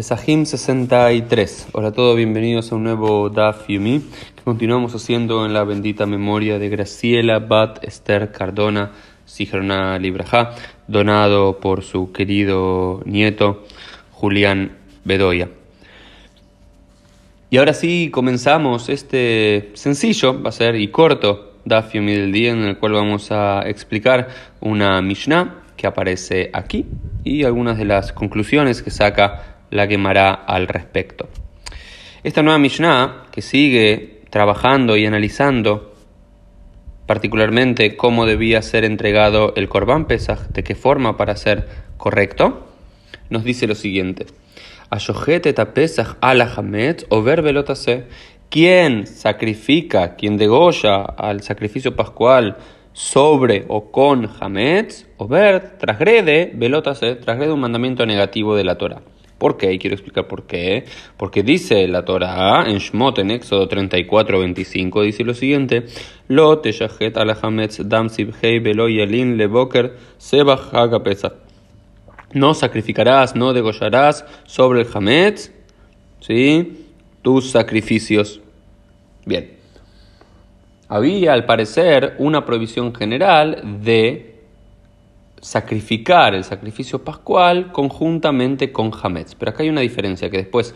Pesajim 63. Hola a todos, bienvenidos a un nuevo Daf Yumi que continuamos haciendo en la bendita memoria de Graciela Bat Esther Cardona Sigrona Libraja, donado por su querido nieto Julián Bedoya. Y ahora sí comenzamos este sencillo, va a ser y corto Daf Yumi del día en el cual vamos a explicar una Mishnah que aparece aquí y algunas de las conclusiones que saca la quemará al respecto. Esta nueva Mishnah, que sigue trabajando y analizando particularmente cómo debía ser entregado el Korban Pesach, de qué forma para ser correcto, nos dice lo siguiente. Quien sacrifica, quien degolla al sacrificio pascual sobre o con Hametz, o ver, trasgrede, velotase, trasgrede un mandamiento negativo de la Torah. ¿Por qué? Y quiero explicar por qué. Porque dice la Torah en Shmot, en Éxodo 34, 25, dice lo siguiente: Lo teshajet al dam sebach No sacrificarás, no degollarás sobre el hametz, ¿sí? Tus sacrificios. Bien. Había, al parecer, una prohibición general de sacrificar el sacrificio pascual conjuntamente con Hametz. Pero acá hay una diferencia que después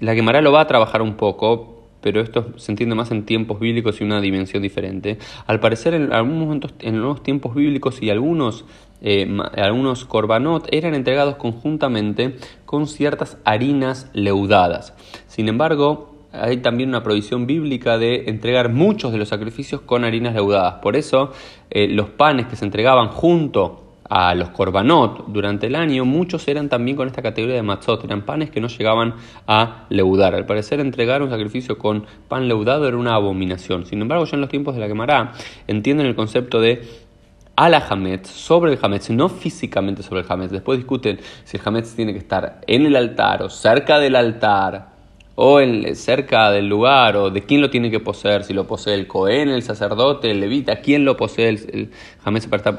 la Gemara lo va a trabajar un poco, pero esto se entiende más en tiempos bíblicos y una dimensión diferente. Al parecer, en algunos momentos, en los tiempos bíblicos y algunos, eh, algunos korbanot eran entregados conjuntamente con ciertas harinas leudadas. Sin embargo, hay también una prohibición bíblica de entregar muchos de los sacrificios con harinas leudadas. Por eso, eh, los panes que se entregaban junto a los korbanot durante el año, muchos eran también con esta categoría de matzot, eran panes que no llegaban a leudar. Al parecer entregar un sacrificio con pan leudado era una abominación. Sin embargo, ya en los tiempos de la quemará entienden el concepto de a la hametz, sobre el hametz, no físicamente sobre el hametz. Después discuten si el hametz tiene que estar en el altar o cerca del altar o en, cerca del lugar, o de quién lo tiene que poseer, si lo posee el Cohen, el sacerdote, el levita, quién lo posee el, el Hametz para estar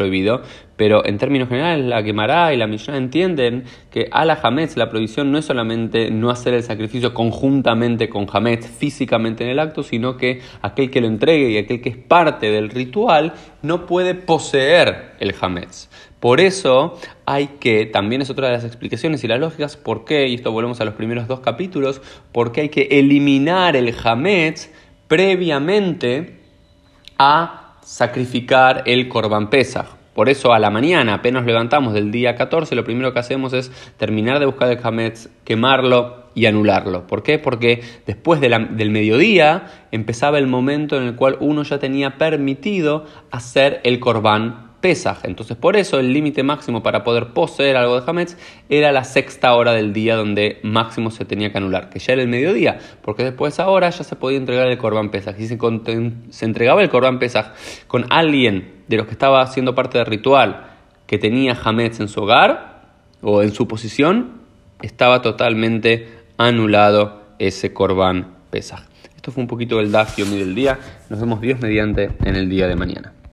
prohibido, pero en términos generales la Gemara y la Mishnah entienden que a la Hametz la prohibición no es solamente no hacer el sacrificio conjuntamente con Hametz físicamente en el acto, sino que aquel que lo entregue y aquel que es parte del ritual no puede poseer el Hametz. Por eso hay que, también es otra de las explicaciones y las lógicas, por qué, y esto volvemos a los primeros dos capítulos, por qué hay que eliminar el Hametz previamente a sacrificar el Corban Pesach. Por eso a la mañana, apenas levantamos del día 14, lo primero que hacemos es terminar de buscar el Hametz, quemarlo y anularlo. ¿Por qué? Porque después del mediodía empezaba el momento en el cual uno ya tenía permitido hacer el Corban Pesaj. Entonces, por eso el límite máximo para poder poseer algo de Hametz era la sexta hora del día donde máximo se tenía que anular, que ya era el mediodía, porque después ahora ya se podía entregar el Corban Pesaj. Y se, entregaba el Corban Pesaj con alguien de los que estaba haciendo parte del ritual que tenía Hametz en su hogar o en su posición, estaba totalmente anulado ese Corban Pesaj. Esto fue un poquito el Daf del día. Nos vemos Dios mediante en el día de mañana.